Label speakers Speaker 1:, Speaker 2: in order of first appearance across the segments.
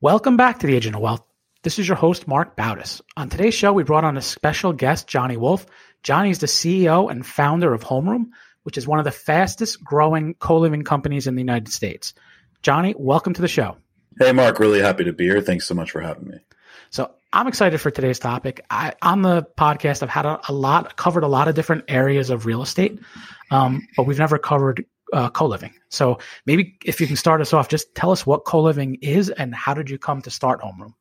Speaker 1: Welcome back to the Agent of Wealth. This is your host, Mark Bautis. On today's show, we brought on a special guest, Johnny Wolf. Johnny is the CEO and founder of Homeroom, which is one of the fastest growing co living companies in the United States. Johnny, welcome to the show.
Speaker 2: Hey, Mark, really happy to be here. Thanks so much for having me.
Speaker 1: So, I'm excited for today's topic. I, on the podcast, I've had a, a, lot, covered a lot of different areas of real estate, um, but we've never covered uh, co-living. So maybe if you can start us off, just tell us what co-living is and how did you come to start Homeroom?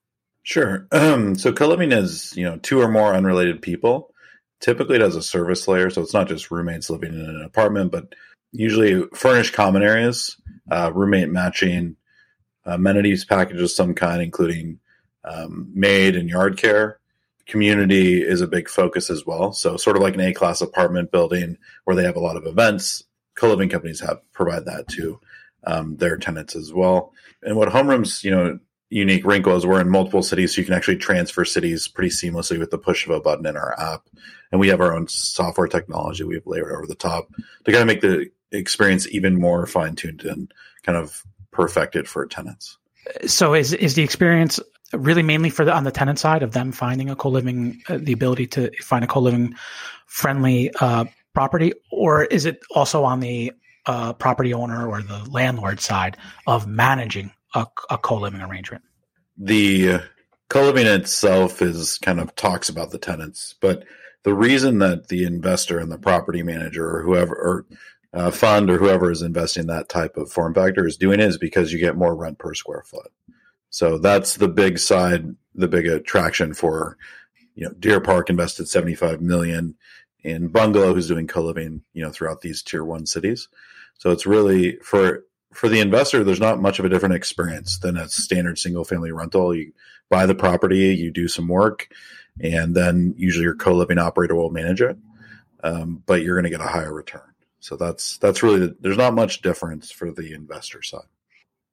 Speaker 2: Sure. Um, so co-living is you know two or more unrelated people. Typically, it has a service layer, so it's not just roommates living in an apartment, but usually furnished common areas, uh, roommate matching, amenities packages of some kind, including um, maid and yard care. Community is a big focus as well. So, sort of like an A class apartment building where they have a lot of events, co-living companies have provide that to um, their tenants as well. And what homeroom's you know unique wrinkle is we're in multiple cities, so you can actually transfer cities pretty seamlessly with the push of a button in our app. And we have our own software technology we've layered over the top to kind of make the experience even more fine tuned and kind of perfected for tenants.
Speaker 1: So is is the experience really mainly for the on the tenant side of them finding a co-living uh, the ability to find a co-living friendly uh, property, or is it also on the uh, property owner or the landlord side of managing a, a co-living arrangement?
Speaker 2: The uh, co-living itself is kind of talks about the tenants, but the reason that the investor and the property manager or whoever or uh, fund or whoever is investing that type of form factor is doing is because you get more rent per square foot. So that's the big side, the big attraction for you know Deer Park invested 75 million in Bungalow, who's doing co-living, you know, throughout these tier one cities. So it's really for for the investor, there's not much of a different experience than a standard single family rental. You buy the property, you do some work, and then usually your co-living operator will manage it. Um, but you're going to get a higher return. So that's that's really the, there's not much difference for the investor side.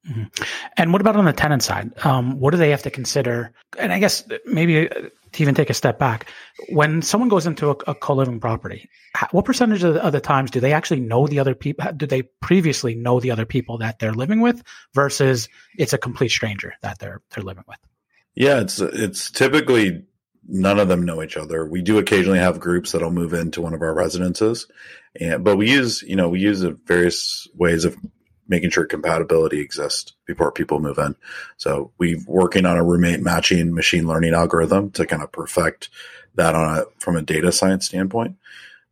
Speaker 1: Mm-hmm. And what about on the tenant side? Um, what do they have to consider? And I guess maybe uh, to even take a step back, when someone goes into a, a co-living property, what percentage of the, of the, times do they actually know the other people? Do they previously know the other people that they're living with versus it's a complete stranger that they're they're living with?
Speaker 2: Yeah, it's it's typically none of them know each other. We do occasionally have groups that'll move into one of our residences, and but we use you know we use various ways of making sure compatibility exists before people move in. So we're working on a roommate matching machine learning algorithm to kind of perfect that on a from a data science standpoint.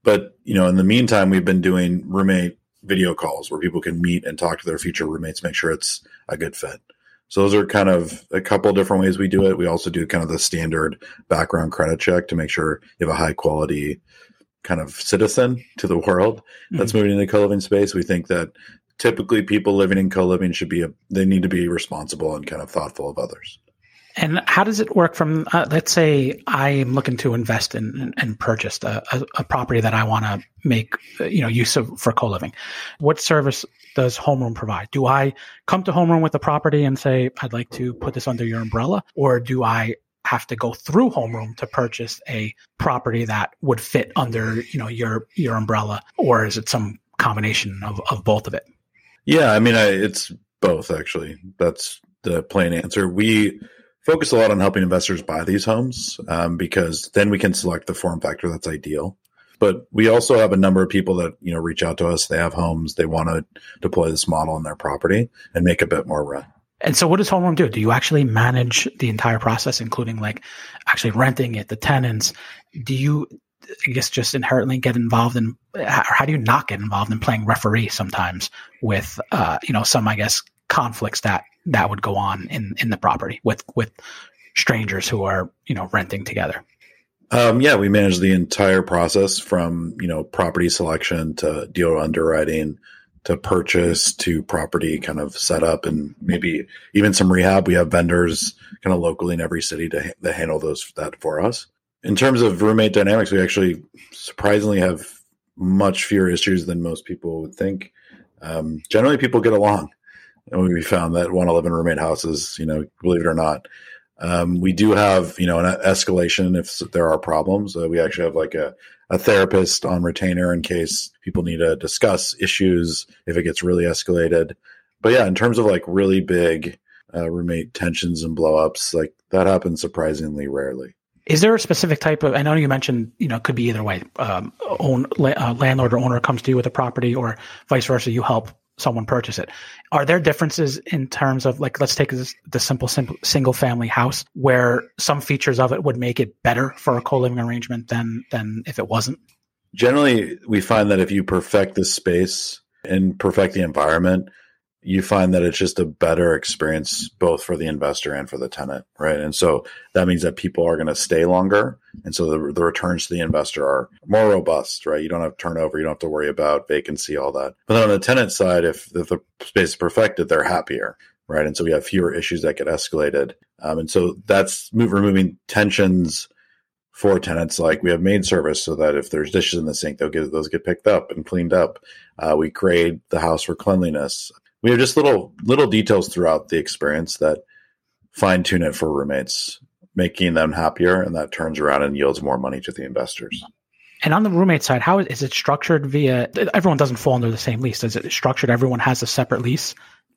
Speaker 2: But you know, in the meantime, we've been doing roommate video calls where people can meet and talk to their future roommates, make sure it's a good fit. So those are kind of a couple different ways we do it. We also do kind of the standard background credit check to make sure you have a high quality kind of citizen to the world that's mm-hmm. moving into co-living space. We think that typically people living in co-living should be a, they need to be responsible and kind of thoughtful of others.
Speaker 1: And how does it work from uh, let's say i'm looking to invest in and purchase a, a, a, property that i want to make you know use of for co-living. What service does homeroom provide? Do i come to homeroom with a property and say i'd like to put this under your umbrella or do i have to go through homeroom to purchase a property that would fit under you know your your umbrella or is it some combination of, of both of it
Speaker 2: yeah, I mean, I, it's both actually. That's the plain answer. We focus a lot on helping investors buy these homes um, because then we can select the form factor that's ideal. But we also have a number of people that you know reach out to us. They have homes. They want to deploy this model in their property and make a bit more rent.
Speaker 1: And so, what does Home Homeroom do? Do you actually manage the entire process, including like actually renting it, the tenants? Do you I guess just inherently get involved in or how do you not get involved in playing referee sometimes with uh, you know some I guess conflicts that that would go on in in the property with with strangers who are you know renting together.
Speaker 2: Um, yeah, we manage the entire process from you know property selection to deal underwriting to purchase to property kind of set up and maybe even some rehab. We have vendors kind of locally in every city to, to handle those that for us. In terms of roommate dynamics, we actually surprisingly have much fewer issues than most people would think. Um, generally, people get along. And we found that want to live in roommate houses, you know, believe it or not. Um, we do have, you know, an escalation if there are problems. Uh, we actually have like a, a therapist on retainer in case people need to discuss issues if it gets really escalated. But yeah, in terms of like really big uh, roommate tensions and blowups, like that happens surprisingly rarely.
Speaker 1: Is there a specific type of? I know you mentioned, you know, it could be either way. Um, own uh, landlord or owner comes to you with a property, or vice versa. You help someone purchase it. Are there differences in terms of like, let's take this, the simple, simple single family house where some features of it would make it better for a co-living arrangement than, than if it wasn't?
Speaker 2: Generally, we find that if you perfect the space and perfect the environment, you find that it's just a better experience both for the investor and for the tenant, right? And so that means that people are going to stay longer, and so the, the returns to the investor are more robust, right? You don't have turnover, you don't have to worry about vacancy, all that. But then on the tenant side, if, if the space is perfected, they're happier, right? And so we have fewer issues that get escalated, um, and so that's move, removing tensions for tenants. Like we have maid service, so that if there's dishes in the sink, they'll get those get picked up and cleaned up. Uh, we grade the house for cleanliness we have just little little details throughout the experience that fine tune it for roommates, making them happier, and that turns around and yields more money to the investors.
Speaker 1: And on the roommate side, how is it structured via everyone doesn't fall under the same lease? Is it structured everyone has a separate lease?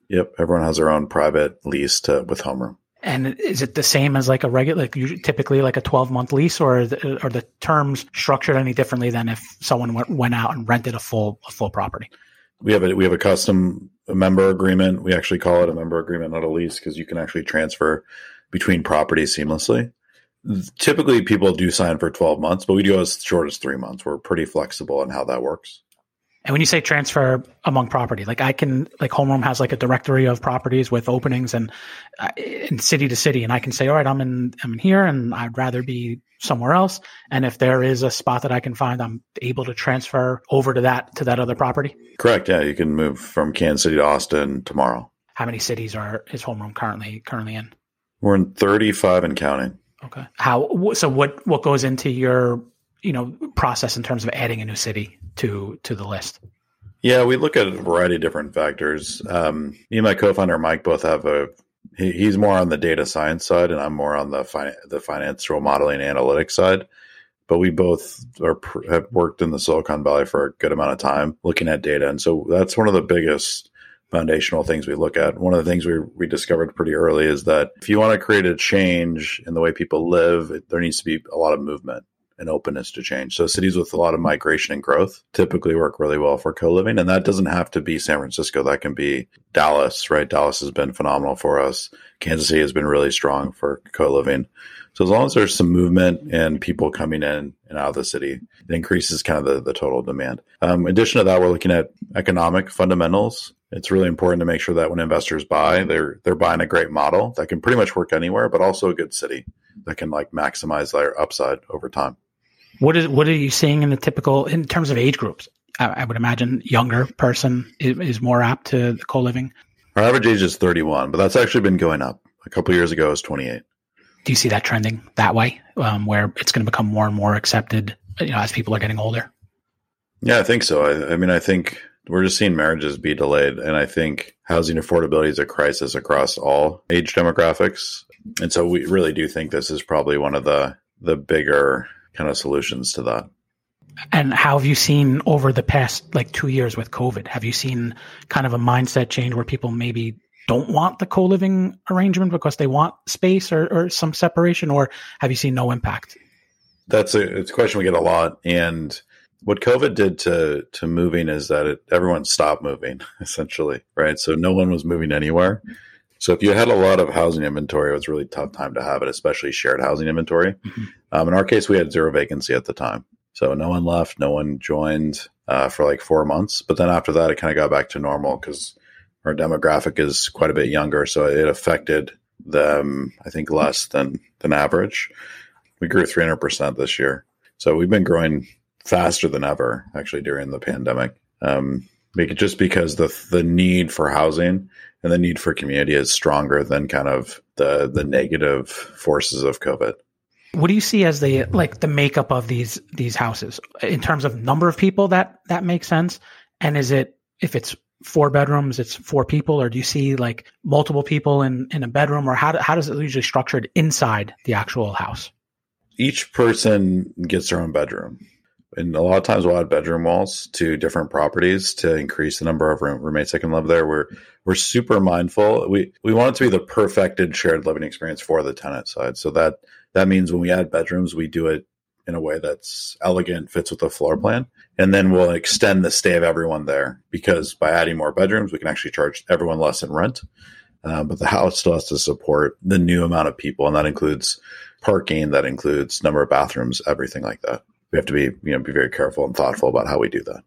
Speaker 2: Yep, everyone has their own private lease to with homeroom.
Speaker 1: And is it the same as like a regular, like typically like a 12 month lease or are the, are the terms structured any differently than if someone went, went out and rented a full, a full property?
Speaker 2: We have a, we have a custom member agreement. We actually call it a member agreement, not a lease, because you can actually transfer between properties seamlessly. Typically, people do sign for 12 months, but we do as short as three months. We're pretty flexible in how that works.
Speaker 1: And when you say transfer among property, like I can, like Homeroom has like a directory of properties with openings and uh, in city to city, and I can say, all right, I'm in, I'm in here, and I'd rather be somewhere else. And if there is a spot that I can find, I'm able to transfer over to that to that other property.
Speaker 2: Correct. Yeah, you can move from Kansas City to Austin tomorrow.
Speaker 1: How many cities are is Homeroom currently currently in?
Speaker 2: We're in 35 and counting.
Speaker 1: Okay. How so? What what goes into your you know process in terms of adding a new city to to the list?
Speaker 2: Yeah, we look at a variety of different factors. Um, me and my co-founder Mike both have a. He, he's more on the data science side, and I'm more on the fi- the financial modeling analytics side. But we both are have worked in the Silicon Valley for a good amount of time, looking at data, and so that's one of the biggest foundational things we look at. One of the things we, we discovered pretty early is that if you want to create a change in the way people live, there needs to be a lot of movement and openness to change. So cities with a lot of migration and growth typically work really well for co-living. And that doesn't have to be San Francisco. That can be Dallas, right? Dallas has been phenomenal for us. Kansas City has been really strong for co-living. So as long as there's some movement and people coming in and out of the city, it increases kind of the, the total demand. Um, in addition to that, we're looking at economic fundamentals. It's really important to make sure that when investors buy, they're they're buying a great model that can pretty much work anywhere, but also a good city that can like maximize their upside over time.
Speaker 1: What is what are you seeing in the typical in terms of age groups? I, I would imagine younger person is, is more apt to co living.
Speaker 2: Our average age is 31, but that's actually been going up. A couple years ago, it was 28.
Speaker 1: Do you see that trending that way, um, where it's going to become more and more accepted, you know, as people are getting older?
Speaker 2: Yeah, I think so. I, I mean, I think we're just seeing marriages be delayed, and I think housing affordability is a crisis across all age demographics. And so, we really do think this is probably one of the the bigger kind of solutions to that.
Speaker 1: And how have you seen over the past like two years with COVID? Have you seen kind of a mindset change where people maybe don't want the co-living arrangement because they want space or, or some separation, or have you seen no impact?
Speaker 2: That's a, it's a question we get a lot. And what COVID did to to moving is that it, everyone stopped moving essentially, right? So no one was moving anywhere. So if you had a lot of housing inventory, it was a really tough time to have it, especially shared housing inventory. Mm-hmm. Um, in our case, we had zero vacancy at the time. So no one left, no one joined uh, for like four months. But then after that, it kind of got back to normal because our demographic is quite a bit younger. So it affected them, I think, less than than average. We grew 300% this year. So we've been growing faster than ever, actually, during the pandemic. Um, just because the the need for housing and the need for community is stronger than kind of the the negative forces of COVID.
Speaker 1: What do you see as the like the makeup of these these houses in terms of number of people that that makes sense? And is it if it's four bedrooms, it's four people, or do you see like multiple people in in a bedroom, or how do, how does it usually structured inside the actual house?
Speaker 2: Each person gets their own bedroom and a lot of times we'll add bedroom walls to different properties to increase the number of room, roommates that can live there. We're we're super mindful. We we want it to be the perfected shared living experience for the tenant side. So that that means when we add bedrooms, we do it in a way that's elegant, fits with the floor plan, and then we'll extend the stay of everyone there because by adding more bedrooms, we can actually charge everyone less in rent. Uh, but the house still has to support the new amount of people, and that includes parking, that includes number of bathrooms, everything like that we have to be you know be very careful and thoughtful about how we do that.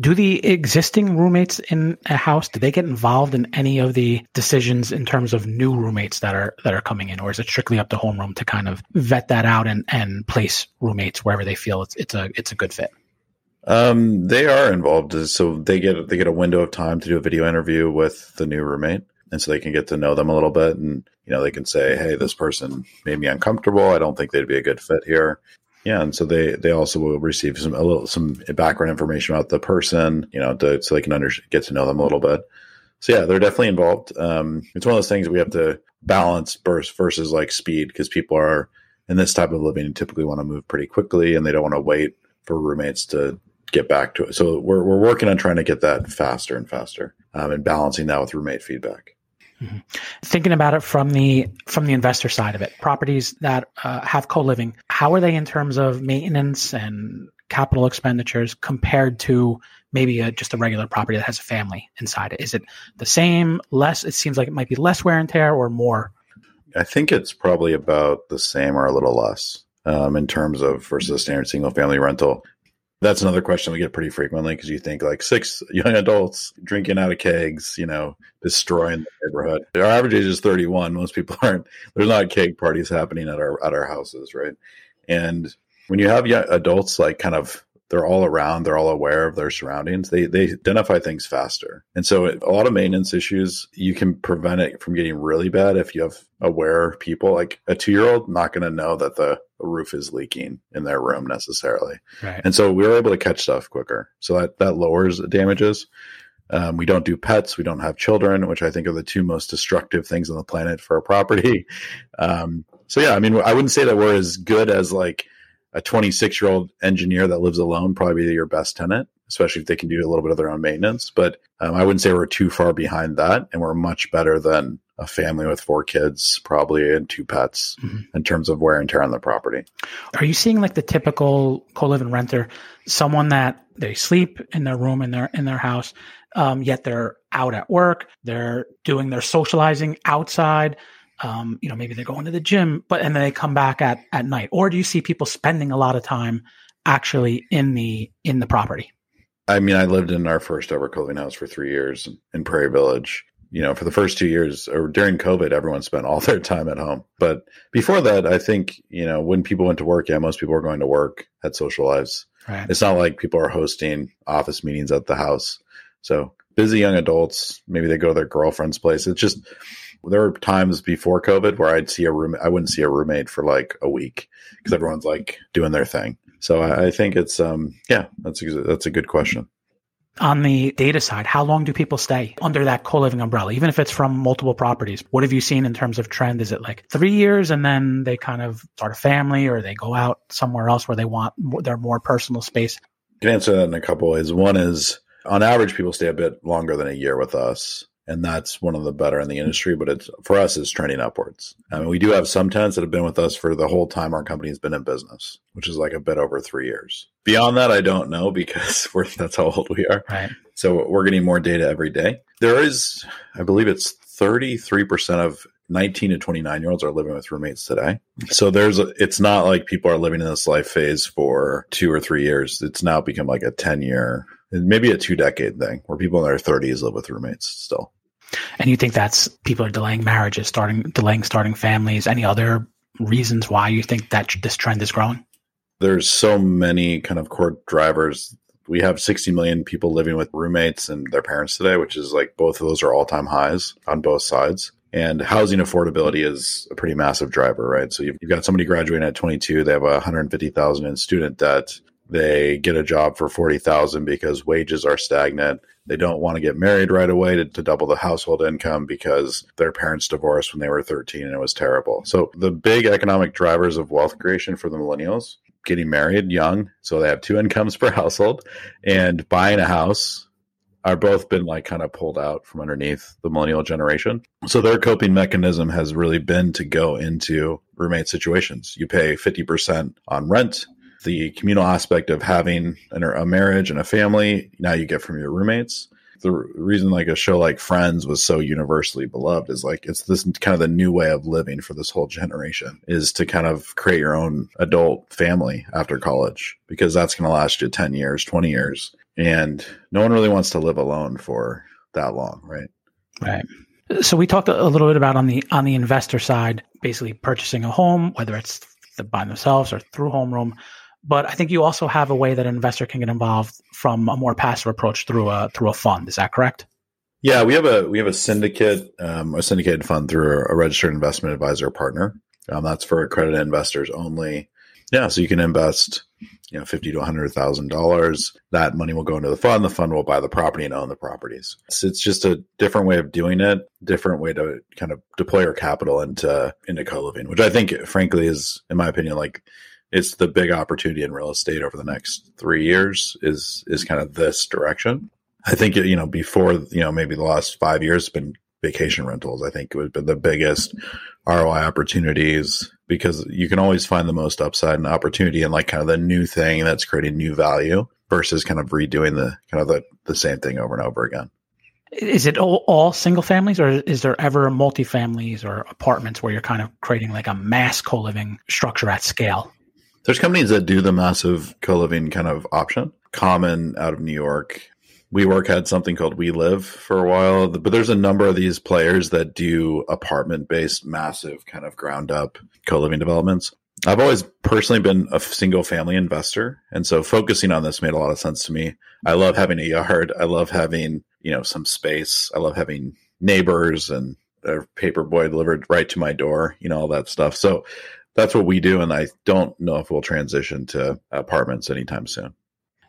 Speaker 1: Do the existing roommates in a house do they get involved in any of the decisions in terms of new roommates that are that are coming in, or is it strictly up to homeroom to kind of vet that out and and place roommates wherever they feel it's it's a it's a good fit?
Speaker 2: Um, they are involved, so they get they get a window of time to do a video interview with the new roommate, and so they can get to know them a little bit, and you know they can say, "Hey, this person made me uncomfortable. I don't think they'd be a good fit here." Yeah, and so they they also will receive some a little some background information about the person, you know, to, so they can under, get to know them a little bit. So yeah, they're definitely involved. Um, it's one of those things we have to balance versus versus like speed because people are in this type of living typically want to move pretty quickly and they don't want to wait for roommates to get back to it. So we're we're working on trying to get that faster and faster um, and balancing that with roommate feedback.
Speaker 1: Mm-hmm. Thinking about it from the from the investor side of it, properties that uh, have co-living, how are they in terms of maintenance and capital expenditures compared to maybe a, just a regular property that has a family inside it? Is it the same, less? It seems like it might be less wear and tear, or more.
Speaker 2: I think it's probably about the same or a little less um, in terms of versus a standard single family rental. That's another question we get pretty frequently because you think like six young adults drinking out of kegs, you know, destroying the neighborhood. Our average age is 31. Most people aren't. There's not keg parties happening at our at our houses, right? And when you have young adults like kind of they're all around, they're all aware of their surroundings. They they identify things faster, and so a lot of maintenance issues you can prevent it from getting really bad if you have aware people. Like a two year old, not going to know that the roof is leaking in their room necessarily, right. and so we were able to catch stuff quicker. So that that lowers damages. Um, we don't do pets. We don't have children, which I think are the two most destructive things on the planet for a property. Um, so yeah, I mean, I wouldn't say that we're as good as like a 26 year old engineer that lives alone probably be your best tenant, especially if they can do a little bit of their own maintenance. But um, I wouldn't say we're too far behind that, and we're much better than a family with four kids, probably and two pets, mm-hmm. in terms of wear and tear on the property.
Speaker 1: Are you seeing like the typical co-living renter, someone that they sleep in their room in their in their house, um, yet they're out at work, they're doing their socializing outside, um, you know, maybe they're going to the gym, but and then they come back at at night. Or do you see people spending a lot of time actually in the in the property?
Speaker 2: I mean, I lived in our first ever co-living house for three years in Prairie Village. You know, for the first two years or during COVID, everyone spent all their time at home. But before that, I think, you know, when people went to work, yeah, most people were going to work, had social lives. Right. It's not like people are hosting office meetings at the house. So busy young adults, maybe they go to their girlfriend's place. It's just there were times before COVID where I'd see a room, I wouldn't see a roommate for like a week because everyone's like doing their thing. So I, I think it's, um, yeah, that's a, that's a good question.
Speaker 1: On the data side, how long do people stay under that co-living umbrella, even if it's from multiple properties? What have you seen in terms of trend? Is it like three years and then they kind of start a family or they go out somewhere else where they want their more personal space?
Speaker 2: I can answer that in a couple ways. One is on average, people stay a bit longer than a year with us and that's one of the better in the industry. But it's for us, it's trending upwards. I mean, we do have some tenants that have been with us for the whole time our company's been in business, which is like a bit over three years. Beyond that, I don't know because we're that's how old we are. Right. So we're getting more data every day. There is, I believe, it's thirty three percent of 19 to 29 year olds are living with roommates today. So there's, a, it's not like people are living in this life phase for two or three years. It's now become like a 10 year maybe a two decade thing where people in their 30s live with roommates still.
Speaker 1: And you think that's people are delaying marriages, starting delaying starting families? Any other reasons why you think that this trend is growing?
Speaker 2: There's so many kind of core drivers we have 60 million people living with roommates and their parents today, which is like both of those are all time highs on both sides. And housing affordability is a pretty massive driver, right? So you've, you've got somebody graduating at 22, they have a 150,000 in student debt. They get a job for 40,000 because wages are stagnant. They don't want to get married right away to, to double the household income because their parents divorced when they were 13 and it was terrible. So the big economic drivers of wealth creation for the millennials getting married young, so they have two incomes per household, and buying a house are both been like kind of pulled out from underneath the millennial generation. So their coping mechanism has really been to go into roommate situations. You pay 50% on rent. The communal aspect of having a marriage and a family, now you get from your roommates the reason like a show like Friends was so universally beloved is like it's this kind of the new way of living for this whole generation is to kind of create your own adult family after college because that's going to last you 10 years, 20 years. And no one really wants to live alone for that long, right?
Speaker 1: Right. So we talked a little bit about on the on the investor side, basically purchasing a home, whether it's by themselves or through homeroom. But I think you also have a way that an investor can get involved from a more passive approach through a through a fund. Is that correct?
Speaker 2: Yeah, we have a we have a syndicate, um, a syndicated fund through a registered investment advisor partner. Um, that's for accredited investors only. Yeah, so you can invest, you know, fifty to one hundred thousand dollars. That money will go into the fund. The fund will buy the property and own the properties. So it's just a different way of doing it, different way to kind of deploy your capital into into co living, which I think, frankly, is, in my opinion, like it's the big opportunity in real estate over the next three years is is kind of this direction. I think you know before you know maybe the last five years has been vacation rentals. I think it would been the biggest ROI opportunities because you can always find the most upside and opportunity and like kind of the new thing that's creating new value versus kind of redoing the kind of the, the same thing over and over again.
Speaker 1: Is it all, all single families or is there ever multifamilies or apartments where you're kind of creating like a mass co-living structure at scale?
Speaker 2: There's companies that do the massive co-living kind of option. Common out of New York. WeWork had something called WeLive for a while, but there's a number of these players that do apartment based, massive kind of ground up co living developments. I've always personally been a single family investor. And so focusing on this made a lot of sense to me. I love having a yard. I love having, you know, some space. I love having neighbors and a paper boy delivered right to my door, you know, all that stuff. So that's what we do, and I don't know if we'll transition to apartments anytime soon.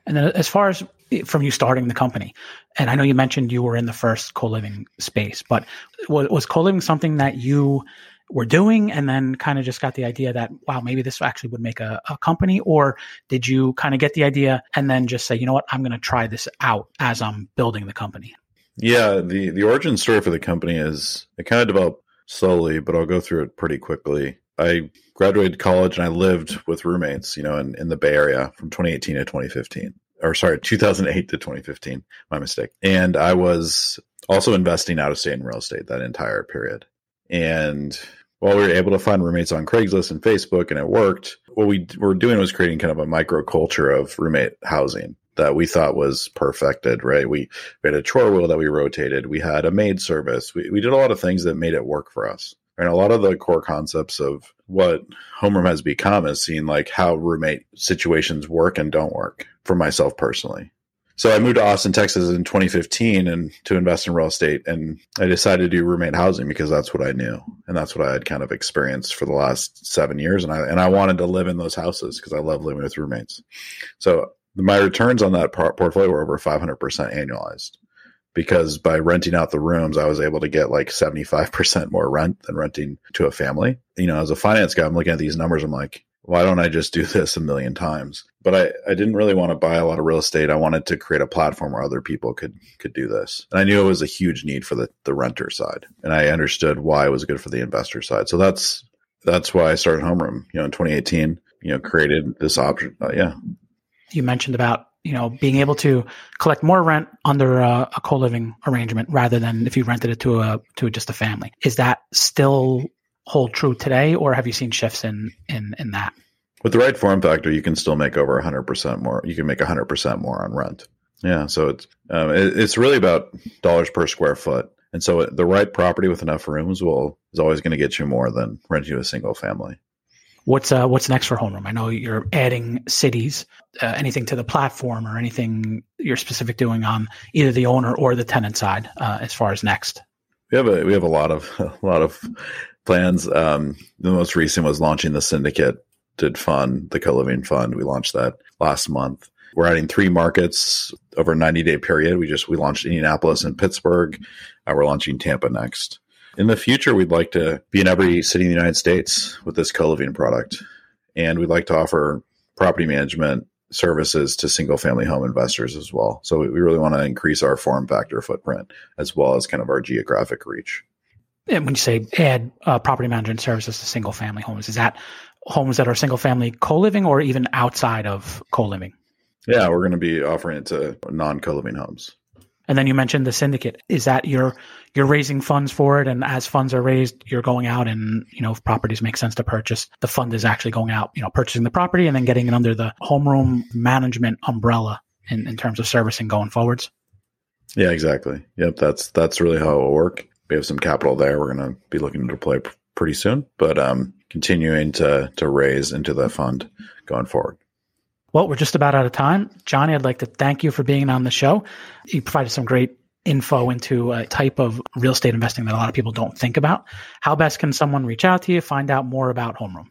Speaker 1: And then, as far as from you starting the company, and I know you mentioned you were in the first co living space, but was, was co living something that you were doing and then kind of just got the idea that, wow, maybe this actually would make a, a company? Or did you kind of get the idea and then just say, you know what, I'm going to try this out as I'm building the company?
Speaker 2: Yeah, the, the origin story for the company is it kind of developed slowly, but I'll go through it pretty quickly. I graduated college and I lived with roommates, you know, in, in the Bay Area from 2018 to 2015. Or sorry, 2008 to 2015. My mistake. And I was also investing out of state in real estate that entire period. And while we were able to find roommates on Craigslist and Facebook and it worked, what we were doing was creating kind of a micro culture of roommate housing that we thought was perfected, right? We, we had a chore wheel that we rotated. We had a maid service. We, we did a lot of things that made it work for us. And a lot of the core concepts of what homeroom has become is seeing like how roommate situations work and don't work for myself personally. So I moved to Austin, Texas in 2015 and to invest in real estate. And I decided to do roommate housing because that's what I knew. And that's what I had kind of experienced for the last seven years. And I, and I wanted to live in those houses because I love living with roommates. So my returns on that portfolio were over 500% annualized because by renting out the rooms, I was able to get like 75% more rent than renting to a family. You know, as a finance guy, I'm looking at these numbers. I'm like, why don't I just do this a million times? But I, I didn't really want to buy a lot of real estate. I wanted to create a platform where other people could could do this. And I knew it was a huge need for the, the renter side. And I understood why it was good for the investor side. So that's that's why I started Homeroom, you know, in 2018, you know, created this option. Uh, yeah.
Speaker 1: You mentioned about you know, being able to collect more rent under a, a co-living arrangement rather than if you rented it to a to just a family. Is that still hold true today, or have you seen shifts in in in that?
Speaker 2: With the right form factor, you can still make over 100% more. You can make 100% more on rent. Yeah, so it's um, it, it's really about dollars per square foot, and so the right property with enough rooms will is always going to get you more than renting a single family.
Speaker 1: What's uh, what's next for Homeroom? I know you're adding cities. Uh, anything to the platform or anything you're specific doing on either the owner or the tenant side uh, as far as next?
Speaker 2: We have a we have a lot of a lot of plans. Um, the most recent was launching the syndicate did fund, the co living fund. We launched that last month. We're adding three markets over a 90 day period. We just we launched Indianapolis and Pittsburgh. Uh, we're launching Tampa next. In the future, we'd like to be in every city in the United States with this co living product, and we'd like to offer property management services to single family home investors as well. So we really want to increase our form factor footprint as well as kind of our geographic reach.
Speaker 1: And when you say add uh, property management services to single family homes, is that homes that are single family co living or even outside of co living?
Speaker 2: Yeah, we're going to be offering it to non co living homes.
Speaker 1: And then you mentioned the syndicate. Is that you're you're raising funds for it, and as funds are raised, you're going out and you know if properties make sense to purchase, the fund is actually going out, you know, purchasing the property and then getting it under the homeroom management umbrella in, in terms of servicing going forwards.
Speaker 2: Yeah, exactly. Yep, that's that's really how it will work. We have some capital there. We're going to be looking to deploy pretty soon, but um, continuing to to raise into the fund going forward.
Speaker 1: Well, we're just about out of time. Johnny, I'd like to thank you for being on the show. You provided some great info into a type of real estate investing that a lot of people don't think about. How best can someone reach out to you, find out more about Homeroom?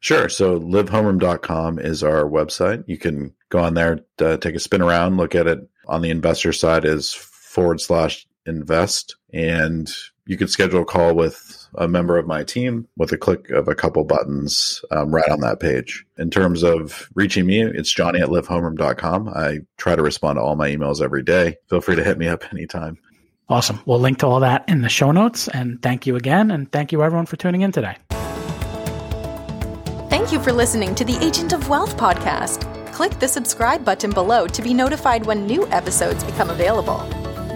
Speaker 2: Sure. So livehomeroom.com is our website. You can go on there, uh, take a spin around, look at it. On the investor side is forward slash invest. And you can schedule a call with a member of my team with a click of a couple buttons um, right on that page. In terms of reaching me, it's johnny at livehomeroom.com. I try to respond to all my emails every day. Feel free to hit me up anytime.
Speaker 1: Awesome. We'll link to all that in the show notes. And thank you again. And thank you, everyone, for tuning in today.
Speaker 3: Thank you for listening to the Agent of Wealth podcast. Click the subscribe button below to be notified when new episodes become available.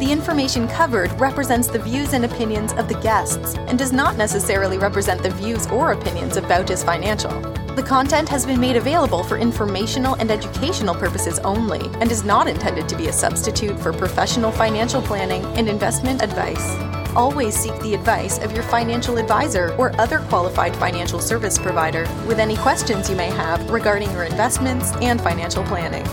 Speaker 3: The information covered represents the views and opinions of the guests and does not necessarily represent the views or opinions of Bautis Financial. The content has been made available for informational and educational purposes only and is not intended to be a substitute for professional financial planning and investment advice. Always seek the advice of your financial advisor or other qualified financial service provider with any questions you may have regarding your investments and financial planning.